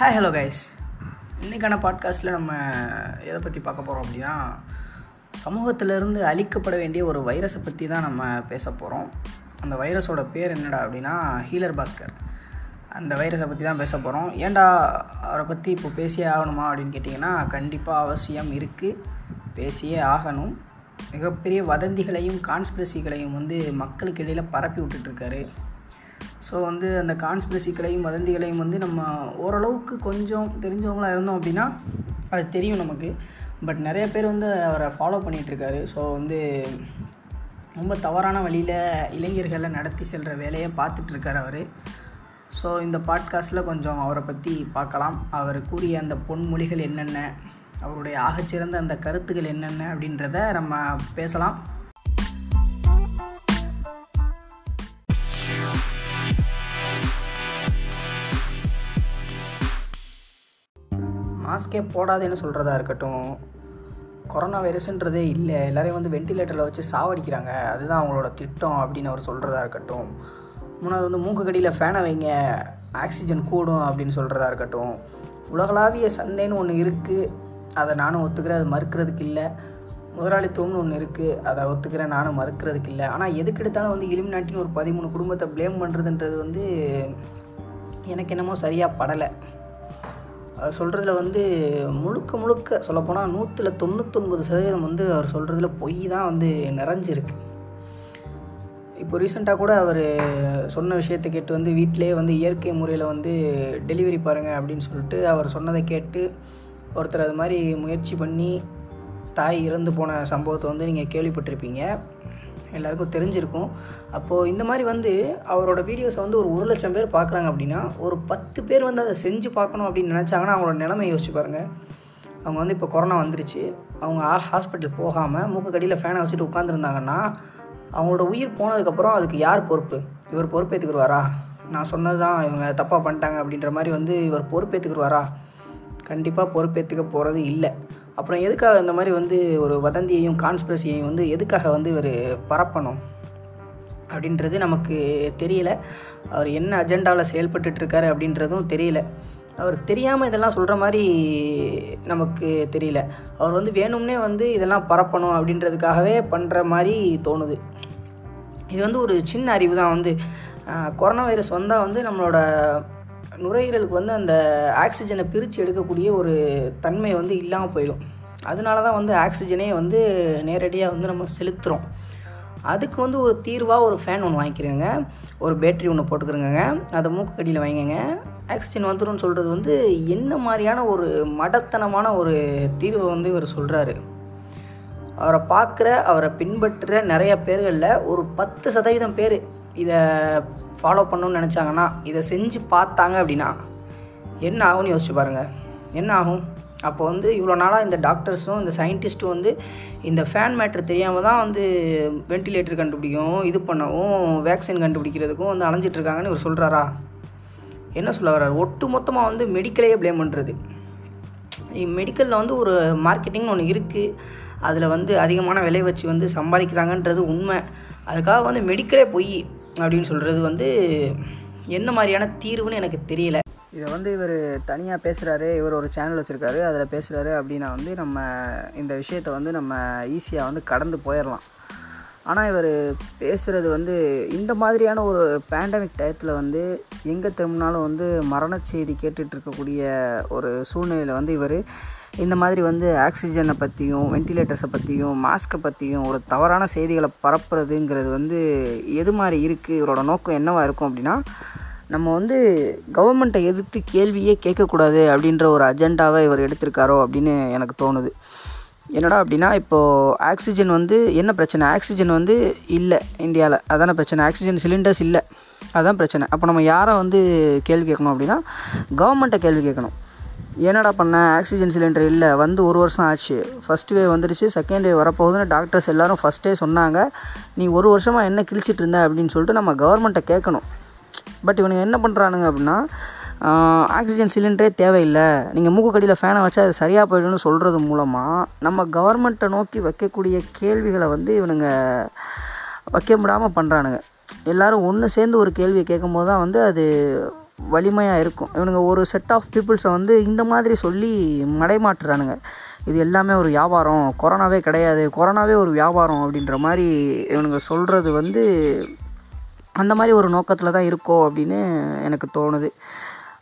Hi hello guys இன்றைக்கான பாட்காஸ்ட்டில் நம்ம எதை பற்றி பார்க்க போகிறோம் அப்படின்னா சமூகத்திலிருந்து அழிக்கப்பட வேண்டிய ஒரு வைரஸை பற்றி தான் நம்ம பேச போகிறோம் அந்த வைரஸோட பேர் என்னடா அப்படின்னா ஹீலர் பாஸ்கர் அந்த வைரஸை பற்றி தான் பேச போகிறோம் ஏன்டா அவரை பற்றி இப்போ பேசியே ஆகணுமா அப்படின்னு கேட்டிங்கன்னா கண்டிப்பாக அவசியம் இருக்குது பேசியே ஆகணும். மிகப்பெரிய வதந்திகளையும் கான்ஸ்பிரசிகளையும் வந்து மக்களுக்கு இடையில் பரப்பி விட்டுட்ருக்காரு ஸோ வந்து அந்த கான்ஸ்பிரசிகளையும் வதந்திகளையும் வந்து நம்ம ஓரளவுக்கு கொஞ்சம் தெரிஞ்சவங்களாக இருந்தோம் அப்படின்னா அது தெரியும் நமக்கு. பட் நிறைய பேர் வந்து அவரை ஃபாலோ பண்ணிகிட்ருக்காரு ஸோ வந்து ரொம்ப தவறான வழியில் இளைஞர்களை நடத்தி செல்கிற வேலையை பார்த்துட்ருக்கார் அவர். ஸோ இந்த பாட்காஸ்ட்டில் கொஞ்சம் அவரை பற்றி பார்க்கலாம். அவர் கூறிய அந்த பொன்மொழிகள் என்னென்ன? அவருடைய ஆகச்சிறந்த அந்த கருத்துக்கள் என்னென்ன அப்படின்றத நம்ம பேசலாம். மாஸ்கே போடாதேன்னு சொல்கிறதா இருக்கட்டும். கொரோனா வைரஸ்ன்றதே இல்லை. எல்லோரையும் வந்து வெண்டிலேட்டரில் வச்சு சாவடிக்கிறாங்க. அதுதான் அவங்களோட திட்டம் அப்படின்னு அவர் சொல்கிறதா இருக்கட்டும். மூணாவது வந்து மூக்கு கடியில் ஃபேனை வைங்க. ஆக்சிஜன் கூடும் அப்படின்னு சொல்கிறதா இருக்கட்டும். உலகளாவிய சந்தைன்னு ஒன்று இருக்குது அதை நானும் ஒத்துக்கிறேன். அது மறுக்கிறதுக்கு இல்லை. முதலாளித்துவம்னு ஒன்று இருக்குது அதை ஒத்துக்கிறேன். நானும் மறுக்கிறதுக்கு இல்லை. ஆனால் எதுக்கு எடுத்தாலும் வந்து இலிமினாட்டின்னு ஒரு பதிமூணு குடும்பத்தை ப்ளேம் பண்ணுறதுன்றது வந்து எனக்கு என்னமோ சரியாக படலை. அவர் சொல்கிறதுல வந்து முழுக்க முழுக்க சொல்லப்போனால் நூற்றில் தொண்ணூத்தொன்பது சதவீதம் வந்து அவர் சொல்கிறதுல பொய் தான் வந்து நிறைஞ்சிருக்கு. இப்போ ரீசெண்டாக கூட அவர் சொன்ன விஷயத்தை கேட்டு வந்து வீட்டிலே வந்து இயற்கை முறையில் வந்து டெலிவரி பாருங்கள் அப்படின்னு சொல்லிட்டு அவர் சொன்னதை கேட்டு ஒருத்தர் அது மாதிரி முயற்சி பண்ணி தாய் இறந்து போன சம்பவத்தை வந்து நீங்கள் கேள்விப்பட்டிருப்பீங்க. எல்லாருக்கும் தெரிஞ்சிருக்கும். அப்போது இந்த மாதிரி வந்து அவரோட வீடியோஸை வந்து ஒரு ஒரு லட்சம் பேர் பார்க்குறாங்க அப்படின்னா ஒரு பத்து பேர் வந்து அதை செஞ்சு பார்க்கணும் அப்படின்னு நினச்சாங்கன்னா அவங்களோட நிலைமை யோசிச்சு பாருங்கள் அவங்க வந்து இப்போ கொரோனா வந்துருச்சு. அவங்க ஹாஸ்பிட்டல் போகாமல் மூக்கு கடியில் ஃபேனை வச்சுட்டு உட்காந்துருந்தாங்கன்னா அவங்களோட உயிர் போனதுக்கப்புறம் அதுக்கு யார் பொறுப்பு? இவர் பொறுப்பேற்றுக்குருவாரா நான் சொன்னது தான் இவங்க தப்பாக பண்ணிட்டாங்க அப்படின்ற மாதிரி வந்து இவர் பொறுப்பேற்றுக்குருவாரா கண்டிப்பாக பொறுப்பேற்றுக்க போகிறது இல்லை. அப்புறம் எதுக்காக இந்த மாதிரி வந்து ஒரு வதந்தியையும் கான்ஸ்பிரசியையும் வந்து எதுக்காக வந்து இவர் பரப்பணும் அப்படின்றது நமக்கு தெரியல. அவர் என்ன அஜெண்டாவில் செயல்பட்டுருக்காரு அப்படின்றதும் தெரியல. அவர் தெரியாமல் இதெல்லாம் சொல்கிற மாதிரி நமக்கு தெரியல. அவர் வந்து வேணும்னே வந்து இதெல்லாம் பரப்பணும் அப்படின்றதுக்காகவே பண்ணுற மாதிரி தோணுது. இது வந்து ஒரு சின்ன அறிவு தான் வந்து. கொரோனா வைரஸ் வந்தால் வந்து நம்மளோட நுரையீரலுக்கு வந்து அந்த ஆக்சிஜனை பிரித்து எடுக்கக்கூடிய ஒரு தன்மை வந்து இல்லாமல் போயிடும். அதனால தான் வந்து ஆக்சிஜனே வந்து நேரடியாக வந்து நம்ம செலுத்துகிறோம் அதுக்கு வந்து ஒரு தீர்வாக ஒரு ஃபேன் ஒன்று வாங்கிக்கிறேங்க. ஒரு பேட்ரி ஒன்று போட்டுக்கிறேங்க அதை மூக்கு கடியில் வாங்கிங்க. ஆக்சிஜன் வந்துடும் சொல்கிறது வந்து என்ன மாதிரியான ஒரு மடத்தனமான ஒரு தீர்வை வந்து இவர் சொல்கிறாரு அவரை பார்க்குற அவரை பின்பற்றுற நிறைய பேர்களில் ஒரு பத்து சதவீதம் பேர் இதை ஃபாலோ பண்ணணும்னு நினச்சாங்கன்னா இதை செஞ்சு பார்த்தாங்க அப்படின்னா என்ன ஆகும்னு யோசிச்சு பாருங்கள் என்ன ஆகும்? அப்போ வந்து இவ்வளோ நாளாக இந்த டாக்டர்ஸும் இந்த சயின்டிஸ்ட்டும் வந்து இந்த ஃபேன் மேட்ரு தெரியாமல் தான் வந்து வென்டிலேட்டர் கண்டுபிடிக்கும் இது பண்ணவும் வேக்சின் கண்டுபிடிக்கிறதுக்கும் வந்து அலைஞ்சிட்ருக்காங்கன்னு இவர் சொல்கிறாரா என்ன சொல்ல வர்றாரு? ஒட்டு மொத்தமாக வந்து மெடிக்கலையே ப்ளேம் பண்ணுறது மெடிக்கலில் வந்து ஒரு மார்க்கெட்டிங்னு ஒன்று இருக்குது அதில் வந்து அதிகமான விலை வச்சு வந்து சம்பாதிக்கிறாங்கன்றது உண்மை. அதுக்காக வந்து மெடிக்கலே போய் அப்படின்னு சொல்கிறது வந்து என்ன மாதிரியான தீர்வுன்னு எனக்கு தெரியல. இதை வந்து இவர் தனியாக பேசுகிறாரு இவர் ஒரு சேனல் வச்சுருக்காரு அதில் பேசுகிறாரு அப்படின்னா வந்து நம்ம இந்த விஷயத்தை வந்து நம்ம ஈஸியாக வந்து கடந்து போயிடலாம். ஆனால் இவர் பேசுகிறது வந்து இந்த மாதிரியான ஒரு பேண்டமிக் டயத்தில் வந்து எங்கே திரும்பினாலும் வந்து மரண செய்தி கேட்டுட்ருக்கக்கூடிய ஒரு சூழ்நிலையில் வந்து இவர் இந்த மாதிரி வந்து ஆக்சிஜனை பற்றியும் வென்டிலேட்டர்ஸை பற்றியும் மாஸ்க்கை பற்றியும் ஒரு தவறான செய்திகளை பரப்புறதுங்கிறது வந்து எது மாதிரி இருக்குது இவரோட நோக்கம் என்னவாக இருக்கும் அப்படின்னா நம்ம வந்து கவர்மெண்ட்டை எதிர்த்து கேள்வியே கேட்கக்கூடாது அப்படின்ற ஒரு அஜெண்டாவை இவர் எடுத்திருக்காரோ அப்படின்னு எனக்கு தோணுது. என்னடா அப்படின்னா இப்போது ஆக்சிஜன் வந்து என்ன பிரச்சனை? ஆக்சிஜன் வந்து இல்லை இந்தியாவில் அதான பிரச்சனை. ஆக்சிஜன் சிலிண்டர்ஸ் இல்லை. அதுதான் பிரச்சனை. அப்போ நம்ம யாரை வந்து கேள்வி கேட்கணும் அப்படின்னா கவர்மெண்ட்டை கேள்வி கேட்கணும். என்னடா பண்ண? ஆக்சிஜன் சிலிண்டர் இல்லை. வந்து ஒரு வருஷம் ஆச்சு. ஃபஸ்ட் வேவ் வந்துடுச்சு செகண்ட் வேவ் வரப்போகுதுன்னு டாக்டர்ஸ் எல்லோரும் ஃபஸ்ட்டே சொன்னாங்க. நீ ஒரு வருஷமாக என்ன கிழிச்சிட்டு இருந்த அப்படின்னு சொல்லிட்டு நம்ம கவர்மெண்ட்டை கேட்கணும். பட் இவனுங்க என்ன பண்ணுறானுங்க அப்படின்னா ஆக்சிஜன் சிலிண்டரே தேவையில்லை. நீங்கள் மூக்குக்கடியில் ஃபேனை வச்சா அது சரியாக போயிடும்னு சொல்கிறது மூலமாக நம்ம கவர்மெண்ட்டை நோக்கி வைக்கக்கூடிய கேள்விகளை வந்து இவனுங்க வைக்க முடியாமல் பண்ணுறானுங்க எல்லோரும் ஒன்று சேர்ந்து ஒரு கேள்வியை கேட்கும்போது தான் வந்து அது வலிமையாக இருக்கும். இவனுங்க ஒரு செட் ஆஃப் பீப்புள்ஸை வந்து இந்த மாதிரி சொல்லி மடைமாட்டுறானுங்க இது எல்லாமே ஒரு வியாபாரம். கொரோனாவே கிடையாது. கொரோனாவே ஒரு வியாபாரம் அப்படின்ற மாதிரி இவனுங்க சொல்கிறது வந்து அந்த மாதிரி ஒரு நோக்கத்தில் தான் இருக்கோ அப்படின்னு எனக்கு தோணுது.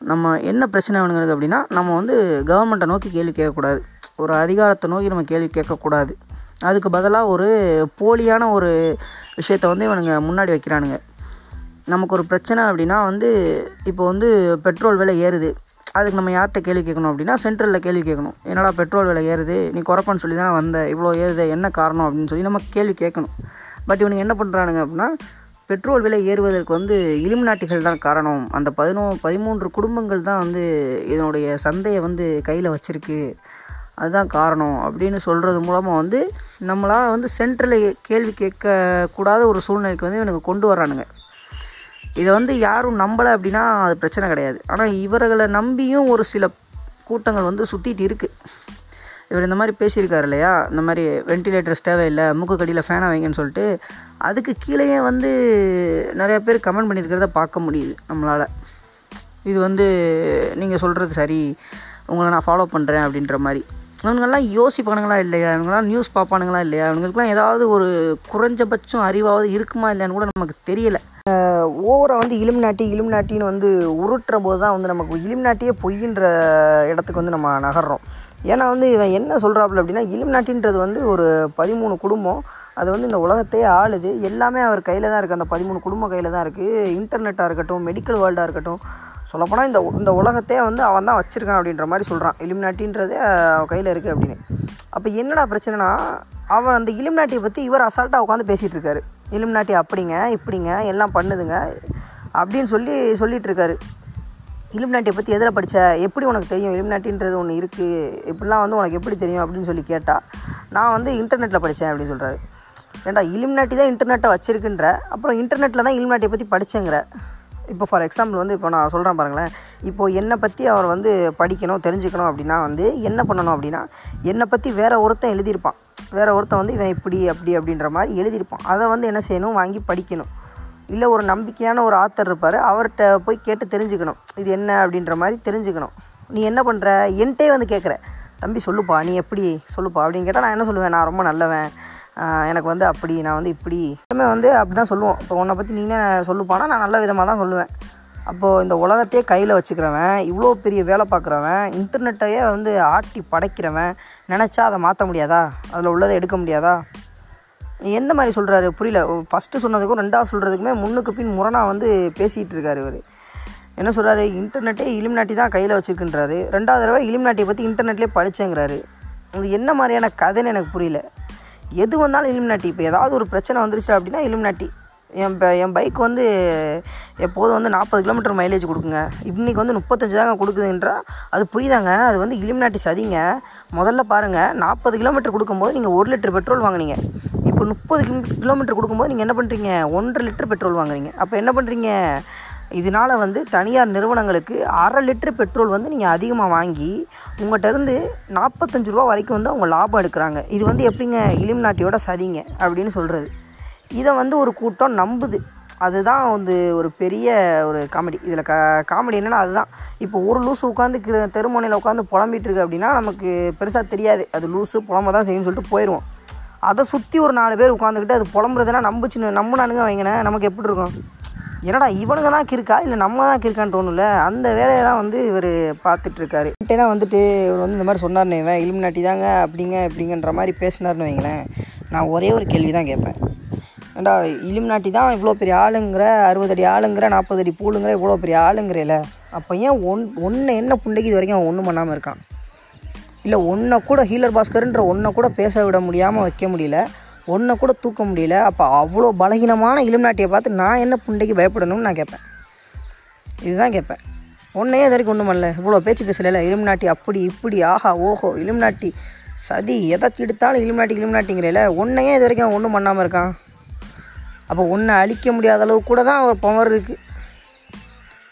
நம்ம என்ன பிரச்சனை இவனுங்களுக்கு அப்படின்னா நம்ம வந்து கவர்மெண்ட்டை நோக்கி கேள்வி கேட்கக்கூடாது. ஒரு அதிகாரத்தை நோக்கி நம்ம கேள்வி கேட்கக்கூடாது. அதுக்கு பதிலாக ஒரு போலியான ஒரு விஷயத்தை வந்து இவனுங்க முன்னாடி வைக்கிறானுங்க. நமக்கு ஒரு பிரச்சனை அப்படின்னா வந்து இப்போ வந்து பெட்ரோல் விலை ஏறுது. அதுக்கு நம்ம யார்கிட்ட கேள்வி கேட்கணும் அப்படின்னா சென்ட்ரலில் கேள்வி கேட்கணும். என்னடா பெட்ரோல் விலை ஏறுது? நீ குறைப்பன்னு சொல்லி தான் வந்த? இவ்வளோ ஏறுது என்ன காரணம் அப்படின்னு சொல்லி நம்ம கேள்வி கேட்கணும். பட் இவனுங்க என்ன பண்ணுறானுங்க அப்படின்னா பெட்ரோல் விலை ஏறுவதற்கு வந்து இலுமினாட்டிகள் தான் காரணம். அந்த பதினோ பதிமூன்று குடும்பங்கள் தான் வந்து இதனுடைய சந்தையை வந்து கையில் வச்சுருக்கு. அதுதான் காரணம். அப்படின்னு சொல்கிறது மூலமாக வந்து நம்மளால் வந்து சென்ட்ரலை கேள்வி கேட்கக்கூடாத ஒரு சூழ்நிலைக்கு வந்து இவனுக்கு கொண்டு வரானுங்க இதை வந்து யாரும் நம்பலை அப்படின்னா அது பிரச்சனை கிடையாது. ஆனால் இவர்களை நம்பியும் ஒரு சில கூட்டங்கள் வந்து சுற்றிட்டு இருக்குது இவர் இந்த மாதிரி பேசியிருக்காரு இல்லையா? இந்த மாதிரி வென்டிலேட்டர்ஸ் தேவையில்லை மூக்கு கடியில் ஃபேனை வைங்கன்னு சொல்லிட்டு அதுக்கு கீழேயே வந்து நிறைய பேர் கமெண்ட் பண்ணியிருக்கிறத பார்க்க முடியுது நம்மளால். இது வந்து நீங்கள் சொல்கிறது சரி உங்களை நான் ஃபாலோ பண்ணுறேன் அப்படின்ற மாதிரி. இவங்கெல்லாம் யோசிப்பானுங்களா இல்லையா? இவங்கெல்லாம் நியூஸ் பார்ப்பானுங்களா இல்லையா? இவங்களுக்குலாம் ஏதாவது ஒரு குறைஞ்சபட்சம் அறிவாவது இருக்குமா இல்லையான்னு கூட நமக்கு தெரியலை. ஓவராக வந்து இலும் நாட்டி இலும் நாட்டின்னு வந்து உருட்டுற போது தான் வந்து நமக்கு இலுமினாட்டியே பொய்ன்ற இடத்துக்கு வந்து நம்ம நகர்றோம். ஏன்னா வந்து இவன் என்ன சொல்கிறாப்புல அப்படின்னா இலுமினாட்டின்றது வந்து ஒரு பதிமூணு குடும்பம். அது வந்து இந்த உலகத்தையே ஆளுது. எல்லாமே அவர் கையில் தான் இருக்குது அந்த பதிமூணு குடும்பம் கையில் தான் இருக்குது இன்டர்நெட்டாக இருக்கட்டும் மெடிக்கல் வேர்ல்டாக இருக்கட்டும். சொல்லப்போனால் இந்த இந்த உலகத்தையே வந்து அவன் தான் வச்சுருக்கான் அப்படின்ற மாதிரி சொல்கிறான் இலுமினாட்டின்றதே அவன் கையில் இருக்குது அப்படின்னு. அப்போ என்னடா பிரச்சனைனா அவன் அந்த இலுமினாட்டியை பற்றி இவர் அசால்ட்டாக உட்காந்து பேசிகிட்டு இருக்காரு. இலுமினாட்டி அப்படிங்க இப்படிங்க எல்லாம் பண்ணுதுங்க அப்படின்னு சொல்லி சொல்லிகிட்டு இருக்காரு. இலுமினாட்டியை பற்றி எதில் படித்த எப்படி உனக்கு தெரியும்? இலுமினாட்டின்றது ஒன்று இருக்குது இப்படிலாம் வந்து உனக்கு எப்படி தெரியும் அப்படின்னு சொல்லி கேட்டால் நான் வந்து இன்டர்நெட்டில் படித்தேன் அப்படின்னு சொல்கிறாரு ஏன்டா இலுமினாட்டி தான் இன்டர்நெட்டை வச்சிருக்குன்ற அப்புறம் இன்டர்நெட்டில் தான் இலுமினாட்டியை பற்றி படித்தேங்கிற இப்போ ஃபார் எக்ஸாம்பிள் வந்து இப்போ நான் சொல்கிறேன் பாருங்களேன். இப்போது என்னை பற்றி அவர் வந்து படிக்கணும் தெரிஞ்சுக்கணும் அப்படின்னா வந்து என்ன பண்ணணும் அப்படின்னா என்னை பற்றி வேறு ஒருத்தன் எழுதியிருப்பான். வேறு ஒருத்தன் வந்து இவன் இப்படி அப்படி அப்படின்ற மாதிரி எழுதியிருப்பான். அதை வந்து என்ன செய்யணும்? வாங்கி படிக்கணும். இல்லை ஒரு நம்பிக்கையான ஒரு ஆத்தர் இருப்பார். அவர்கிட்ட போய் கேட்டு தெரிஞ்சுக்கணும். இது என்ன அப்படின்ற மாதிரி தெரிஞ்சுக்கணும். நீ என்ன பண்ணுற என்கிட்டே வந்து கேட்குற தம்பி சொல்லுப்பா. நீ எப்படி? சொல்லுப்பா. அப்படின்னு கேட்டால் நான் என்ன சொல்லுவேன்? நான் ரொம்ப நல்லவன். எனக்கு வந்து அப்படி நான் வந்து இப்படி. எல்லாமே வந்து அப்படி தான் சொல்லுவோம். இப்போ உன்னை பற்றி நீனே சொல்லுப்பானா நான் நல்ல விதமாக தான் சொல்லுவேன். அப்போது இந்த உலகத்தையே கையில் வச்சுக்கிறவன் இவ்வளோ பெரிய வேலை பார்க்குறவன் இன்டர்நெட்டையே வந்து ஆட்டி படைக்கிறவன் நினச்சா அதை மாற்ற முடியாதா? அதில் உள்ளதை எடுக்க முடியாதா? எந்த மாதிரி சொல்கிறாரு புரியல. ஃபஸ்ட்டு சொன்னதுக்கும் ரெண்டாவது சொல்கிறதுக்குமே முன்னுக்கு பின் முரணாக வந்து பேசிகிட்டு இருக்காரு இவர். என்ன சொல்கிறாரு இன்டர்நெட்டே இலிமினாட்டி தான் கையில் வச்சுருக்குன்றாரு. ரெண்டாவது தடவை இலிமினாட்டியை பற்றி இன்டர்நெட்லேயே படித்தேங்கிறாரு அது என்ன மாதிரியான கதைன்னு எனக்கு புரியல. எது வந்தாலும் இலிமினாட்டி. இப்போ ஏதாவது ஒரு பிரச்சனை வந்துருச்சு அப்படின்னா இலிமினாட்டி. என் ப என் பைக் வந்து எப்போதும் வந்து நாற்பது கிலோமீட்டர் மைலேஜ் கொடுக்குங்க. இன்றைக்கி வந்து முப்பத்தஞ்சு தாங்க கொடுக்குதுன்றா அது புரியுதாங்க? அது வந்து இலிமினாட்டி சதிங்க. முதல்ல பாருங்கள் நாற்பது கிலோமீட்டர் கொடுக்கும்போது நீங்கள் ஒரு லிட்டர் பெட்ரோல் வாங்குனீங்க. இப்போ முப்பது கிலோமீட்டர் கொடுக்கும்போது நீங்கள் என்ன பண்ணுறீங்க ஒன்றரை லிட்டர் பெட்ரோல் வாங்குறீங்க. அப்போ என்ன பண்ணுறீங்க இதனால் வந்து தனியார் நிறுவனங்களுக்கு அரை லிட்டர் பெட்ரோல் வந்து நீங்கள் அதிகமாக வாங்கி உங்கள்கிட்ட இருந்து நாற்பத்தஞ்சு ரூபா வரைக்கும் வந்து அவங்க லாபம் எடுக்கிறாங்க. இது வந்து எப்படிங்க? இலிமினாட்டியோட சதிங்க அப்படின்னு சொல்கிறது இதை வந்து ஒரு கூட்டம் நம்புது. அதுதான் வந்து ஒரு பெரிய ஒரு காமெடி. இதில் க காமெடி என்னென்னா அதுதான். இப்போ ஒரு லூசு உட்காந்து கி- தெருமனையில் உட்காந்து புலம்பிட்டு இருக்கு அப்படின்னா நமக்கு பெருசாக தெரியாது. அது லூசு புலம்ப தான் செய்யும்னு சொல்லிட்டு போயிடுவோம் அதை சுற்றி ஒரு நாலு பேர் உட்காந்துக்கிட்டு அது புலம்புறதுனா நம்புச்சுன்னு நம்பினானுங்க வைங்கண்ணே நமக்கு எப்படி இருக்கும்? என்னடா இவனுங்க தான் கிருக்கா இல்லை நம்ம தான் கிறுக்கான்னு தோணும்ல? அந்த வேலையை தான் வந்து இவர் பார்த்துட்ருக்காரு. கிட்டேனா வந்துட்டு இவர் வந்து இந்த மாதிரி சொன்னார்னு இவன் இலுமினாட்டி தாங்க அப்படிங்க இப்படிங்கன்ற மாதிரி பேசினார்னு வைங்களேன். நான் ஒரே ஒரு கேள்வி தான் கேட்பேன். ஏண்டா இலுமினாட்டி தான் இவ்வளோ பெரிய ஆளுங்கிற அறுபது அடி ஆளுங்கிற நாற்பது அடி பூளுங்கிற இவ்வளோ பெரிய ஆளுங்கிறல. அப்போ ஏன் ஒன் ஒன்று என்ன புண்டைக்கு இது வரைக்கும் அவன் ஒன்றும் பண்ணாமல் இருக்கான்? இல்லை ஒன்றை கூட ஹீலர் பாஸ்கர்ன்ற ஒன்றை கூட பேச விட முடியாமல் வைக்க முடியல. ஒன்றை கூட தூக்க முடியல. அப்போ அவ்வளோ பலகீனமான இலுமினாட்டியை பார்த்து நான் என்ன புண்டைக்கு பயப்படணும்னு நான் கேட்பேன். இதுதான் கேட்பேன். ஒன்றையே இது வரைக்கும் ஒன்றும் பண்ணல. இவ்வளோ பேச்சு பேசல நாட்டி அப்படி இப்படி ஆஹா ஓஹோ இலுமினாட்டி. சதி எதாச்சும் எடுத்தாலும் இளம் நாட்டிங்கிறல ஒன்றையே இது வரைக்கும் அவன் ஒன்றும் பண்ணாமல் இருக்கான். அப்போ ஒன்றை அழிக்க முடியாத அளவுக்கு கூட தான் ஒரு பவர் இருக்குது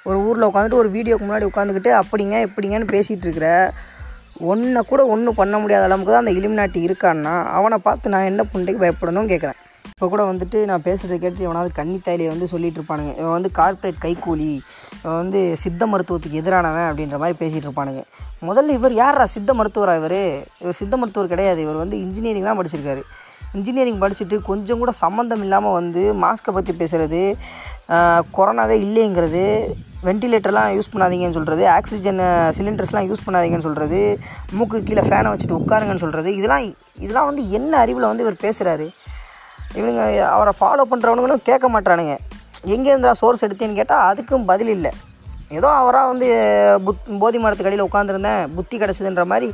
ஒரு ஊரில் உட்காந்துட்டு ஒரு வீடியோக்கு முன்னாடி உட்காந்துக்கிட்டு அப்படிங்க எப்படிங்கன்னு பேசிகிட்டு இருக்கிற ஒன்றை கூட ஒன்றும் பண்ண முடியாத அளவுக்கு தான் அந்த இலிமினாட்டி இருக்கான்னா அவனை பார்த்து நான் என்ன புண்டைக்கு பயப்படணும்னு கேட்குறேன் இப்போ கூட வந்துட்டு நான் பேசுகிறத கேட்டு இவனாவது கன்னித்தாயிலே வந்து சொல்லிட்டு இருப்பானுங்க. இவன் வந்து கார்ப்பரேட் கைக்கூலி இவன் வந்து சித்த மருத்துவத்துக்கு எதிரானவன் அப்படின்ற மாதிரி பேசிகிட்டு இருப்பானுங்க. முதல்ல இவர் யாரா சித்த மருத்துவரா இவர்? இவர் சித்த மருத்துவர் கிடையாது. இவர் வந்து இன்ஜினியரிங் தான் படிச்சிருக்காரு. இன்ஜினியரிங் படிச்சுட்டு கொஞ்சம் கூட சம்மந்தம் இல்லாமல் வந்து மாஸ்க்கை பற்றி பேசுகிறது கொரோனாவே இல்லைங்கிறது வென்டிலேட்டர்லாம் யூஸ் பண்ணாதீங்கன்னு சொல்கிறது ஆக்சிஜன் சிலிண்டர்ஸ்லாம் யூஸ் பண்ணாதீங்கன்னு சொல்கிறது மூக்கு கீழே ஃபேனை வச்சுட்டு உட்காருங்கன்னு சொல்கிறது இதெல்லாம் இதெல்லாம் வந்து என்ன அறிவில் வந்து இவர் பேசுகிறாரு இவனுங்க அவரை ஃபாலோ பண்ணுறவனுங்களும் கேட்க மாட்டானுங்க எங்கேருந்தா சோர்ஸ் எடுத்தேன்னு கேட்டால் அதுக்கும் பதில் இல்லை. ஏதோ அவராக வந்து புத் போதி மரத்துக்கு அடியில் உட்காந்துருந்தேன் புத்தி கிடச்சிதுன்ற மாதிரி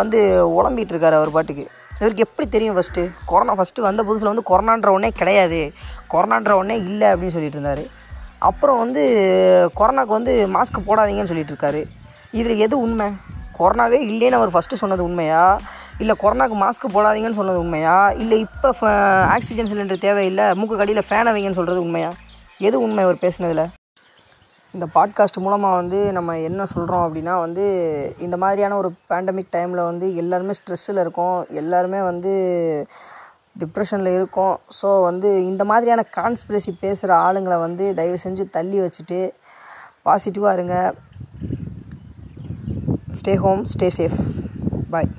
வந்து உழம்பிட்டு இருக்கார் அவர் பாட்டுக்கு. இவருக்கு எப்படி தெரியும் ஃபஸ்ட்டு கொரோனா ஃபஸ்ட்டு வந்த புதுசில் வந்து கொரோனான்ற ஒன்றே கிடையாது. கொரோனான்ற ஒன்றே இல்லை அப்படின்னு சொல்லிட்டு இருந்தார். அப்புறம் வந்து கொரோனாக்கு வந்து மாஸ்க் போடாதீங்கன்னு சொல்லிட்டு இருக்காரு. இதில் எது உண்மை? கொரோனாவே இல்லைன்னு அவர் ஃபஸ்ட்டு சொன்னது உண்மையா? இல்லை கொரோனாக்கு மாஸ்க் போடாதீங்கன்னு சொன்னது உண்மையா? இல்லை இப்போ ஆக்சிஜன் சிலிண்டர் தேவையில்லை மூக்கு கடியில் ஃபேனை வைங்கன்னு சொல்கிறது உண்மையா? எது உண்மை அவர் பேசுனதில்? இந்த பாட்காஸ்ட் மூலமாக வந்து நம்ம என்ன சொல்கிறோம் அப்படின்னா வந்து இந்த மாதிரியான ஒரு பேண்டமிக் டைமில் வந்து எல்லாருமே ஸ்ட்ரெஸ்ஸில் இருக்கோம். எல்லாருமே வந்து டிப்ரெஷனில் இருக்கோம். ஸோ வந்து இந்த மாதிரியான கான்ஸ்பிரசி பேசுகிற ஆளுங்களை வந்து தயவு செஞ்சு தள்ளி வச்சுட்டு பாசிட்டிவாக இருங்க. Stay home stay safe bye